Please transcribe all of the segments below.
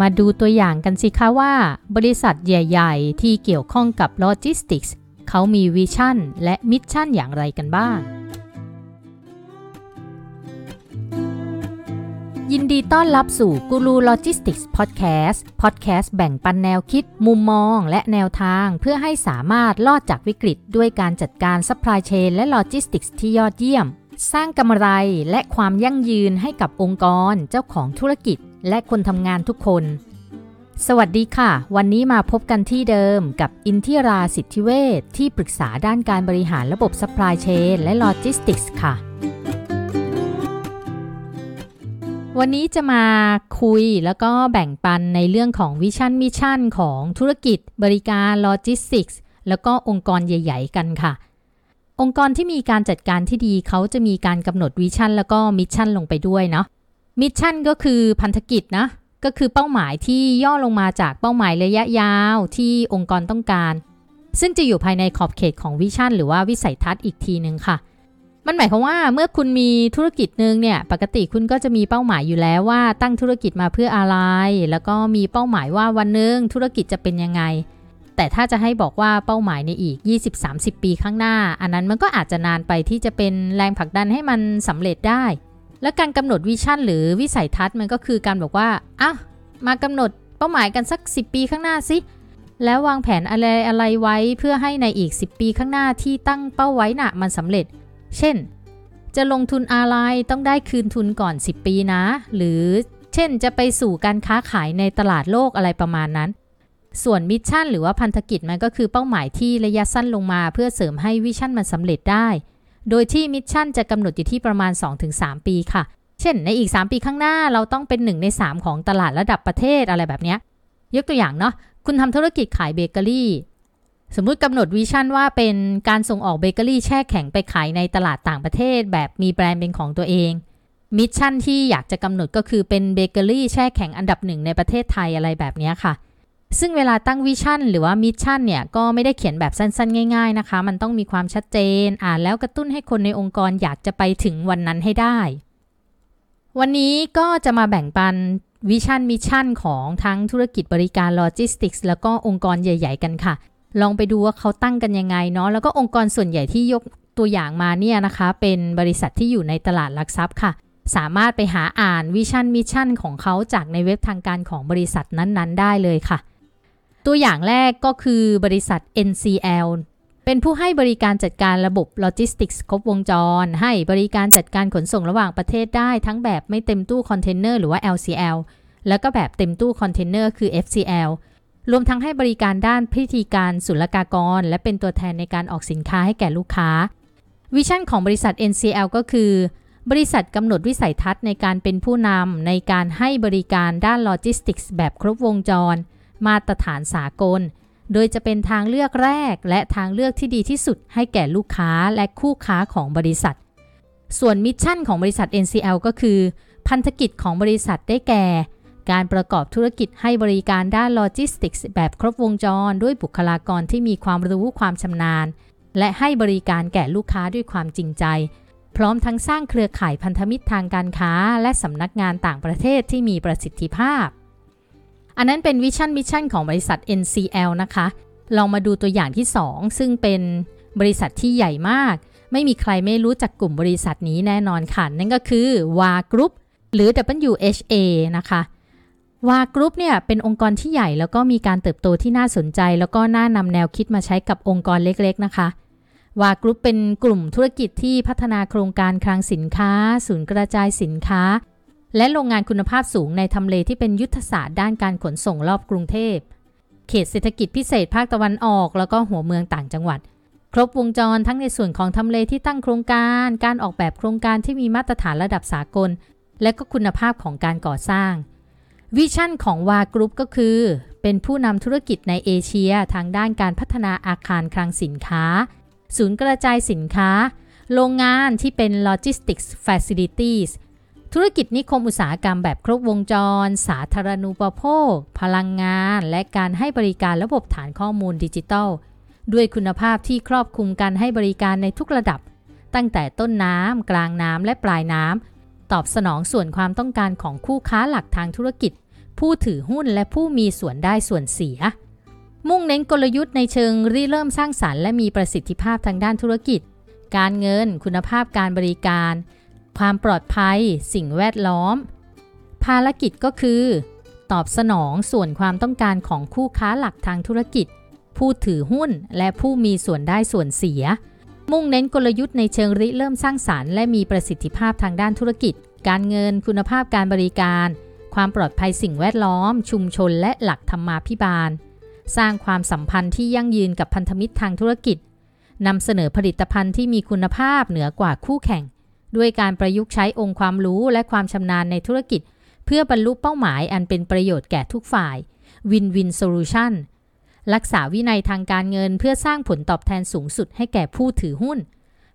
มาดูตัวอย่างกันสิคะว่า บริษัทใหญ่ ๆ ที่เกี่ยวข้องกับโลจิสติกส์เขามี vision และ mission อย่างไรกันบ้าง ยินดีต้อนรับสู่กูรูโลจิสติกส์พอดแคสต์พอดแคสต์แบ่งปันแนวคิด มุมมอง และแนวทาง เพื่อให้สามารถรอดจากวิกฤต ด้วยการจัดการ supply chain และโลจิสติกส์ที่ยอดเยี่ยม สร้างกำไรและความยั่งยืนให้กับองค์กรเจ้าของธุรกิจ และคนทำงานทุกคน สวัสดีค่ะ วันนี้มาพบกันที่เดิมกับอินทิราสิทธิเวชที่ปรึกษาด้านการบริหารระบบ supply chain และโลจิสติกส์ค่ะ วันนี้จะมาคุยแล้วก็แบ่งปันในเรื่องของ vision mission ของธุรกิจ บริการโลจิสติกส์แล้วก็องค์กรใหญ่ ๆ กันค่ะองค์กรที่มีการจัดการที่ดีเขาจะมีการกำหนด vision แล้วก็ mission ลงไปด้วยเนาะ mission ก็คือพันธกิจนะ ก็คือเป้าหมายที่ย่อลงมาจากเป้าหมายระยะยาวที่องค์กรต้องการ ซึ่งจะอยู่ภายในขอบเขตของ vision หรือว่าวิสัยทัศน์อีกทีหนึ่งค่ะ มันหมายความว่าเมื่อคุณมีธุรกิจหนึ่งเนี่ย ปกติคุณก็จะมีเป้าหมายอยู่แล้วว่าตั้งธุรกิจมาเพื่ออะไร แล้วก็มีเป้าหมายว่าวันหนึ่งธุรกิจจะเป็นยังไง แต่ถ้าจะให้บอกว่าเป้าหมายในอีก 20-30 ปีข้างหน้า อันนั้นมันก็อาจจะนานไปที่จะเป็นแรงผลักดันให้มันสำเร็จได้ และการกำหนดวิชั่นหรือวิสัยทัศน์มันก็คือการบอกว่าอ้าวมากำหนดเป้าหมายกันสัก 10 ปีข้างหน้าสิแล้ววางแผนอะไรอะไรไว้เพื่อให้ในอีก 10 ปีข้างหน้าที่ตั้งเป้าไว้น่ะมันสำเร็จ เช่น จะลงทุนอะไรต้องได้คืนทุนก่อน 10 ปีนะ หรือเช่นจะไปสู่การค้าขายในตลาดโลกอะไรประมาณนั้น ส่วน mission หรือว่าพันธกิจมันก็คือเป้าหมายที่ระยะสั้นลงมา เพื่อเสริมให้ vision มันสำเร็จได้ โดยที่ mission จะกำหนดอยู่ที่ประมาณ 2-3 ปีค่ะ เช่นในอีก 3 ปีข้างหน้าเราต้องเป็น 1 ใน 3 ของตลาดระดับประเทศอะไรแบบนี้ยกตัวอย่างเนาะคุณทำธุรกิจขายเบเกอรี่ สมมุติกำหนด vision ว่าเป็นการส่งออกเบเกอรี่แช่แข็งไปขายในตลาดต่างประเทศ แบบมีแบรนด์เป็นของตัวเอง mission ที่อยากจะกำหนดก็คือเป็นเบเกอรี่แช่แข็งอันดับหนึ่งในประเทศไทยอะไรแบบนี้ค่ะ ซึ่งเวลาตั้ง vision หรือว่า mission เนี่ยก็ไม่ได้เขียนแบบสั้นๆ ง่าย ๆนะคะ มันต้องมีความชัดเจนอ่านแล้วกระตุ้นให้คนในองค์กรอยากจะไปถึงวันนั้นให้ได้ วันนี้ก็จะมาแบ่งปัน vision mission ของทั้งธุรกิจบริการโลจิสติกส์แล้วก็องค์กรใหญ่ ๆ กันค่ะ ลองไปดูว่าเขาตั้งกันยังไงเนาะแล้วก็องค์กรส่วนใหญ่ที่ยกตัวอย่างมาเนี่ยนะคะ เป็นบริษัทที่อยู่ในตลาดหลักทรัพย์ค่ะ สามารถไปหาอ่าน vision mission ของเขาจากในเว็บทางการของบริษัทนั้นๆ ได้เลยค่ะ ตัวอย่างแรกก็คือบริษัท NCL เป็นผู้ให้บริการจัดการระบบโลจิสติกส์ครบวงจร ให้บริการจัดการขนส่งระหว่างประเทศได้ทั้งแบบไม่เต็มตู้คอนเทนเนอร์หรือว่า LCL แล้วก็แบบเต็มตู้คอนเทนเนอร์คือ FCL รวมทั้งให้บริการด้านพิธีการศุลกากร และเป็นตัวแทนในการออกสินค้าให้แก่ลูกค้า vision ของบริษัท NCL ก็คือ บริษัทกำหนดวิสัยทัศน์ในการเป็นผู้นำในการให้บริการด้านโลจิสติกส์แบบครบวงจร มาตรฐานสากล โดยจะเป็นทางเลือกแรกและทางเลือกที่ดีที่สุดให้แก่ลูกค้าและคู่ค้าของบริษัท ส่วน mission ของบริษัท NCL ก็คือ พันธกิจของบริษัทได้แก่ การประกอบธุรกิจให้บริการด้านโลจิสติกส์แบบครบวงจร ด้วยบุคลากรที่มีความรู้ความชำนาญ และให้บริการแก่ลูกค้าด้วยความจริงใจพร้อมทั้งสร้างเครือข่ายพันธมิตรทางการค้า และสำนักงานต่างประเทศที่มีประสิทธิภาพ อันนั้นเป็น vision mission ของบริษัท NCL นะคะ ลองมาดูตัวอย่างที่ 2 ซึ่งเป็นบริษัทที่ใหญ่มาก ไม่มีใครไม่รู้จักกลุ่มบริษัทนี้แน่นอนค่ะ นั่นก็คือ WHA Group หรือ WHA นะคะ WHA Group เนี่ยเป็นองค์กรที่ใหญ่แล้วก็มีการเติบโตที่น่าสนใจ แล้วก็น่านำแนวคิดมาใช้กับองค์กรเล็กๆนะคะ WHA Group เป็นกลุ่มธุรกิจที่พัฒนาโครงการคลังสินค้า ศูนย์กระจายสินค้า และโรงงานคุณภาพสูงในทำเลที่เป็นยุทธศาสตร์ด้านการขนส่งรอบกรุงเทพ เขตเศรษฐกิจพิเศษภาคตะวันออก แล้วก็หัวเมืองต่างจังหวัด ครบวงจรทั้งในส่วนของทำเลที่ตั้งโครงการ การออกแบบโครงการที่มีมาตรฐานระดับสากล และก็คุณภาพของการก่อสร้าง วิชั่นของวากรุ๊ปก็คือ เป็นผู้นำธุรกิจในเอเชียทางด้านการพัฒนาอาคารคลังสินค้า ศูนย์กระจายสินค้า โรงงานที่เป็น logistics facilities ธุรกิจนิคมอุตสาหกรรมแบบครบวงจร สาธารณูปโภค พลังงาน และการให้บริการระบบฐานข้อมูลดิจิทัล ด้วยคุณภาพที่ครอบคลุมการให้บริการในทุกระดับ ตั้งแต่ต้นน้ำ กลางน้ำ และปลายน้ำ ตอบสนองส่วนความต้องการของคู่ค้าหลักทางธุรกิจ ผู้ถือหุ้นและผู้มีส่วนได้ส่วนเสีย มุ่งเน้นกลยุทธ์ในเชิงริเริ่มสร้างสารรค์และมีประสิทธิภาพทางด้านธุรกิจ การเงิน คุณภาพการบริการ ความปลอดภัย สิ่งแวดล้อม ภารกิจก็คือ ตอบสนองส่วนความต้องการของคู่ค้าหลักทางธุรกิจ ผู้ถือหุ้นและผู้มีส่วนได้ส่วนเสีย มุ่งเน้นกลยุทธ์ในเชิงริเริ่มสร้างสารรค์และมีประสิทธิภาพทางด้านธุรกิจ การเงินคุณภาพการบริการ ความปลอดภัยสิ่งแวดล้อม ชุมชนและหลักธรรมาภิบาล สร้างความสัมพันธ์ที่ยั่งยืนกับพันธมิตรทางธุรกิจนำเสนอผลิตภัณฑ์ที่มีคุณภาพเหนือกว่าคู่แข่ง ด้วยการประยุกต์ใช้องค์ความรู้และความชำนาญในธุรกิจ เพื่อบรรลุเป้าหมายอันเป็นประโยชน์แก่ทุกฝ่าย Win-Win Solution รักษาวินัยทางการเงินเพื่อสร้างผลตอบแทนสูงสุดให้แก่ผู้ถือหุ้น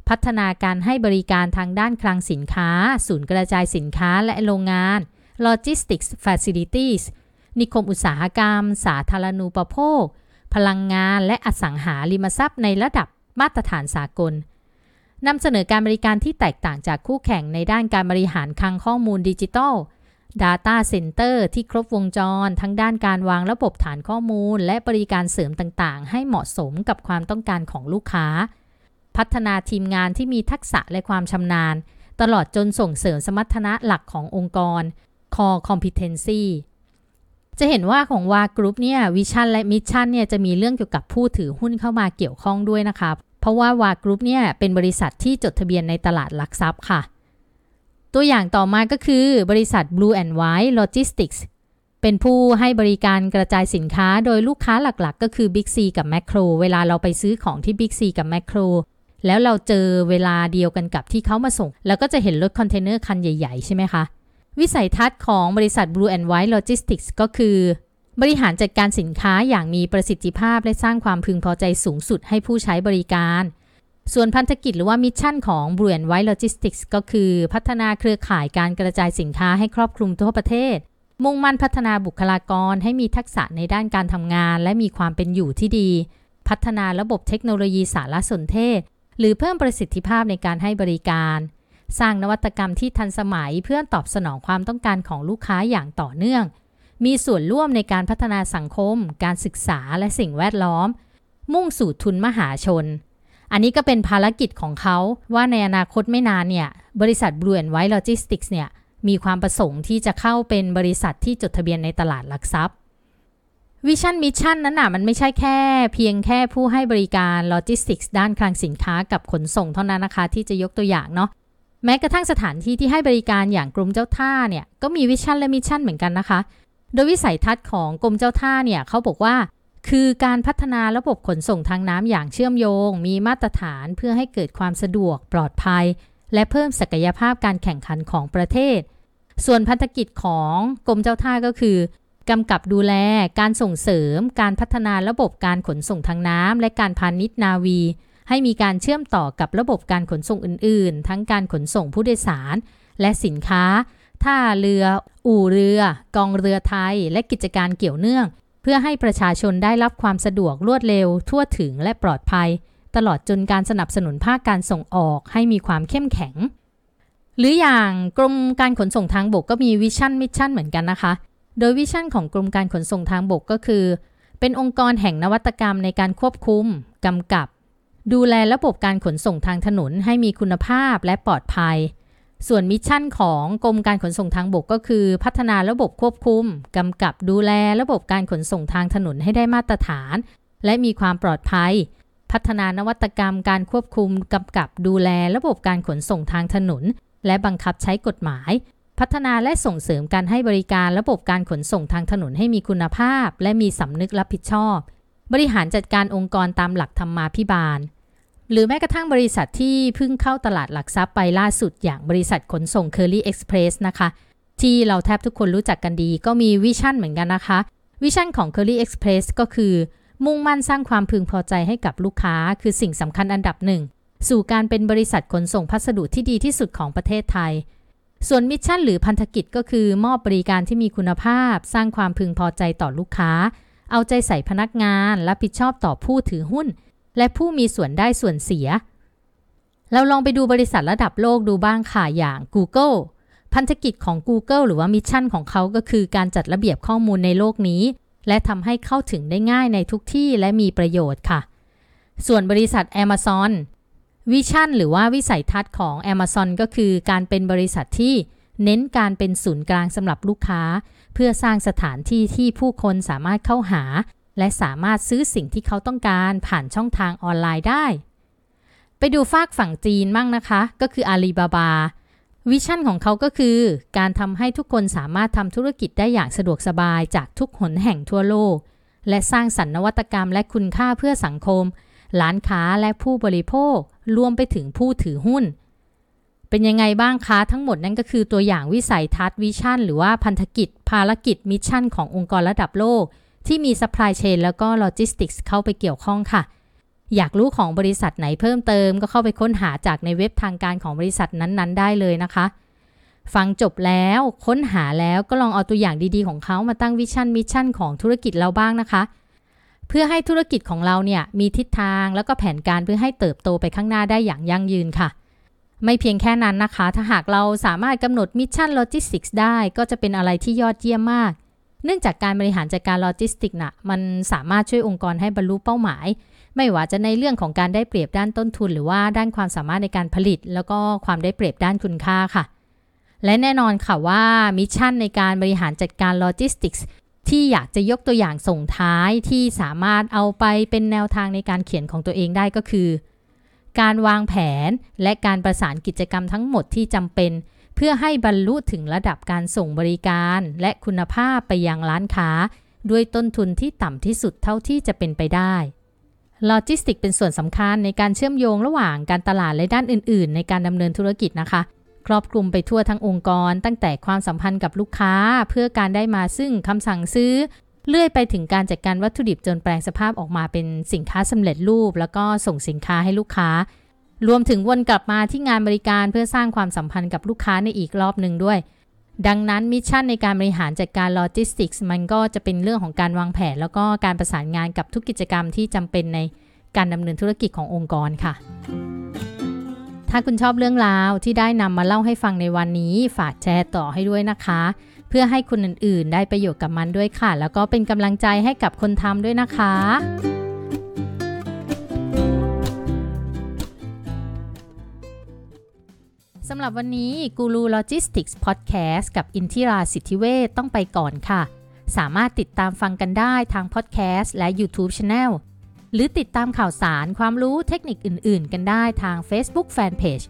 พัฒนาการให้บริการทางด้านคลังสินค้า ศูนย์กระจายสินค้าและโรงงาน Logistics Facilities นิคมอุตสาหกรรม สาธารณูปโภค พลังงานและอสังหาริมทรัพย์ในระดับมาตรฐานสากล นำเสนอการบริการที่แตกต่างจากคู่แข่งในด้านการบริหารคลังข้อมูลดิจิทัล Data Center ที่ครบวงจร ทั้งด้านการวางระบบฐานข้อมูล และบริการเสริมต่างๆ ให้เหมาะสมกับความต้องการของลูกค้า พัฒนาทีมงานที่มีทักษะและความชำนาญ ตลอดจนส่งเสริมสมรรถนะหลักขององค์กร Core Competency จะเห็นว่าของ WHA Group เนี่ย vision และ mission เนี่ยจะมีเรื่องเกี่ยวกับผู้ถือหุ้นเข้ามาเกี่ยวข้องด้วยนะคะ เพราะว่า WHA Group เนี่ยเป็นบริษัทที่จดทะเบียนในตลาดหลักทรัพย์ค่ะ ตัวอย่างต่อมาก็คือบริษัท Blue and White Logistics เป็นผู้ให้บริการกระจายสินค้าโดยลูกค้าหลักๆ ก็คือ Big C กับ Makro เวลาเราไปซื้อของที่ Big C กับ Makro แล้วเราเจอเวลาเดียวกันกับที่เขามาส่ง แล้วก็จะเห็นรถคอนเทนเนอร์คันใหญ่ ๆ ใช่ไหมคะ วิสัยทัศน์ของบริษัท Blue and White Logistics ก็คือ บริหารจัดการสินค้าอย่างมีประสิทธิภาพและสร้างความพึงพอใจสูงสุดให้ผู้ใช้บริการ ส่วนพันธกิจหรือว่า mission ของ Blue and White Logistics ก็คือ พัฒนาเครือข่ายการกระจายสินค้าให้ครอบคลุมทั่วประเทศ มุ่งมั่นพัฒนาบุคลากรให้มีทักษะในด้านการทำงาน และมีความเป็นอยู่ที่ดี พัฒนาระบบเทคโนโลยีสารสนเทศ หรือเพิ่มประสิทธิภาพในการให้บริการ สร้างนวัตกรรมที่ทันสมัยเพื่อตอบสนองความต้องการของลูกค้าอย่างต่อเนื่อง มีส่วนร่วมในการพัฒนาสังคม การศึกษาและสิ่งแวดล้อม มุ่งสู่ทุนมหาชน อันนี้ก็เป็นภารกิจของเขาว่าในอนาคตไม่นานเนี่ย บริษัท Blue and White Logistics เนี่ยมีความประสงค์ที่จะเข้าเป็นบริษัทที่จดทะเบียนในตลาดหลักทรัพย์vision mission นั้นน่ะมันไม่ใช่แค่ เพียงแค่ผู้ให้บริการโลจิสติกส์ด้านคลังสินค้ากับขนส่งเท่านั้นนะคะ ที่จะยกตัวอย่างเนาะแม้กระทั่งสถานที่ที่ให้บริการอย่างกรมเจ้าท่าเนี่ย ก็มี vision และ mission เหมือนกันนะคะ โดยวิสัยทัศน์ของกรมเจ้าท่าเนี่ยเขาบอกว่า คือการพัฒนาระบบขนส่งทางน้ำอย่างเชื่อมโยง มีมาตรฐานเพื่อให้เกิดความสะดวกปลอดภัย และเพิ่มศักยภาพการแข่งขันของประเทศ ส่วนพันธกิจของกรมเจ้าท่าก็คือกำกับดูแลการส่งเสริม การพัฒนาระบบการขนส่งทางน้ำและการพาณิชย์นาวี ให้มีการเชื่อมต่อกับระบบการขนส่งอื่น ๆ ทั้งการขนส่งผู้โดยสาร และสินค้า ท่าเรือ อู่เรือ กองเรือไทย และกิจการเกี่ยวเนื่อง เพื่อให้ประชาชนได้รับความสะดวกรวดเร็ว ทั่วถึงและปลอดภัย ตลอดจนการสนับสนุนภาคการส่งออกให้มีความเข้มแข็ง หรืออย่างกรมการขนส่งทางบกก็มี vision mission เหมือนกันนะคะ โดย vision ของกรมการขนส่งทางบกก็คือ เป็นองค์กรแห่งนวัตกรรมในการควบคุมกำกับ ดูแลระบบการขนส่งทางถนนให้มีคุณภาพและปลอดภัย ส่วน mission ของกรมการขนส่งทางบกก็คือ พัฒนาระบบควบคุม กำกับดูแลระบบการขนส่งทางถนนให้ได้มาตรฐาน และมีความปลอดภัย พัฒนานวัตกรรมการควบคุม กำกับดูแลระบบการขนส่งทางถนน และบังคับใช้กฎหมาย พัฒนาและส่งเสริมการให้บริการระบบการขนส่งทางถนนให้มีคุณภาพ และมีสำนึกรับผิดชอบ บริหารจัดการองค์กรตามหลักธรรมาภิบาล หรือแม้กระทั่งบริษัทที่เพิ่งเข้าตลาดหลักทรัพย์ไปล่าสุดอย่างบริษัทขนส่ง Curly Express นะคะ ที่เราแทบทุกคนรู้จักกันดีก็มีวิชั่นเหมือนกันนะคะ วิชั่นของ Curly Express ก็คือ มุ่งมั่นสร้างความพึงพอใจให้กับลูกค้า คือสิ่งสำคัญอันดับหนึ่ง สู่การเป็นบริษัทขนส่งพัสดุที่ดีที่สุดของประเทศไทย ส่วน mission หรือพันธกิจก็คือ มอบบริการที่มีคุณภาพ สร้างความพึงพอใจต่อลูกค้า เอาใจใส่พนักงานรับผิดชอบต่อผู้ถือหุ้น และผู้มีส่วนได้ส่วนเสีย เราลองไปดูบริษัทระดับโลกดูบ้างค่ะอย่าง Google พันธกิจของ Google หรือว่า mission ของเขาก็คือการจัดระเบียบข้อมูลในโลกนี้ และทำให้เข้าถึงได้ง่ายในทุกที่และมีประโยชน์ค่ะ ส่วนบริษัท Amazon vision หรือว่าวิสัยทัศน์ของ Amazon ก็คือการเป็นบริษัทที่เน้นการเป็นศูนย์กลางสำหรับลูกค้า เพื่อสร้างสถานที่ที่ผู้คนสามารถเข้าหา และสามารถซื้อสิ่งที่เขาต้องการผ่านช่องทางออนไลน์ได้ ไปดูฟากฝั่งจีนมั่งนะคะ ก็คือ Alibaba vision ของเขาก็คือ การทำให้ทุกคนสามารถทำธุรกิจได้อย่างสะดวกสบายจากทุกหนแห่งทั่วโลก และสร้างสรรค์นวัตกรรมและคุณค่าเพื่อสังคม ร้านค้าและผู้บริโภค รวมไปถึงผู้ถือหุ้น เป็นยังไงบ้างคะทั้งหมดนั่นก็คือตัวอย่างวิสัยทัศน์ vision หรือว่าพันธกิจ ภารกิจ mission ขององค์กรระดับโลก ที่มี supply chain แล้วก็โลจิสติกส์เข้าไปเกี่ยวข้องค่ะ อยากรู้ของบริษัทไหนเพิ่มเติม ก็เข้าไปค้นหาจากในเว็บทางการของบริษัทนั้นๆ ได้เลยนะคะ ฟังจบแล้วค้นหาแล้วก็ลองเอาตัวอย่างดีๆ ของเขามาตั้ง vision mission ของธุรกิจเราบ้างนะคะ เพื่อให้ธุรกิจของเราเนี่ยมีทิศทางแล้วก็แผนการเพื่อให้เติบโตไปข้างหน้าได้อย่างยั่งยืนค่ะไม่เพียงแค่นั้นนะคะ ถ้าหากเราสามารถกำหนด mission โลจิสติกส์ได้ ก็จะเป็นอะไรที่ยอดเยี่ยมมาก เนื่องจากการบริหารจัดการโลจิสติกส์น่ะมันสามารถช่วยองค์กรให้บรรลุเป้าหมาย ไม่ว่าจะในเรื่องของการได้เปรียบด้านต้นทุน หรือว่าด้านความสามารถในการผลิต แล้วก็ความได้เปรียบด้านคุณค่าค่ะ และแน่นอนค่ะว่า mission ในการบริหารจัดการโลจิสติกส์ที่อยากจะยกตัวอย่างส่งท้ายที่สามารถเอาไปเป็นแนวทางในการเขียนของตัวเองได้ก็คือ การวางแผนและการประสานกิจกรรมทั้งหมดที่จำเป็น เพื่อให้บรรลุถึงระดับการส่งบริการและคุณภาพไปยังร้านค้า ด้วยต้นทุนที่ต่ำที่สุดเท่าที่จะเป็นไปได้โลจิสติกส์เป็นส่วนสำคัญในการเชื่อมโยงระหว่างการตลาดและด้านอื่น ๆ ในการดำเนินธุรกิจนะคะ ครอบคลุมไปทั่วทั้งองค์กร ตั้งแต่ความสัมพันธ์กับลูกค้า เพื่อการได้มาซึ่งคำสั่งซื้อ เรื่อยไปถึงการจัดการวัตถุดิบจนแปลงสภาพออกมาเป็นสินค้าสำเร็จรูป แล้วก็ส่งสินค้าให้ลูกค้า รวมถึงวนกลับมาที่งานบริการเพื่อสร้างความสัมพันธ์กับลูกค้าในอีกรอบหนึ่งด้วย ดังนั้น mission ในการบริหารจัดการโลจิสติกส์มันก็จะเป็นเรื่องของการวางแผน แล้วก็การประสานงานกับทุกกิจกรรมที่จำเป็นในการดำเนินธุรกิจขององค์กรค่ะ ถ้าคุณชอบเรื่องราวที่ได้นำมาเล่าให้ฟังในวันนี้ ฝากแชร์ต่อให้ด้วยนะคะ เพื่อให้คนอื่นๆ ได้ประโยชน์กับมันด้วยค่ะ แล้วก็เป็นกำลังใจให้กับคนทำด้วยนะคะ สำหรับวันนี้กูรูโลจิสติกส์พอดแคสต์กับอินทิราสิทธิเวทต้องไปก่อนค่ะ สามารถติดตามฟังกันได้ทางพอดแคสต์และ YouTube Channel หรือติดตามข่าวสารความรู้เทคนิคอื่น ๆ กันได้ทาง Facebook Fanpage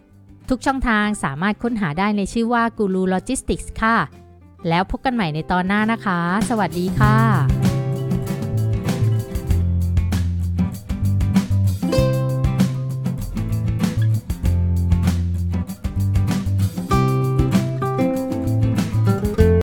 ทุกช่องทางสามารถค้นหาได้ในชื่อว่า Guru Logistics ค่ะ แล้วพบกันใหม่ในตอนหน้านะคะ สวัสดีค่ะ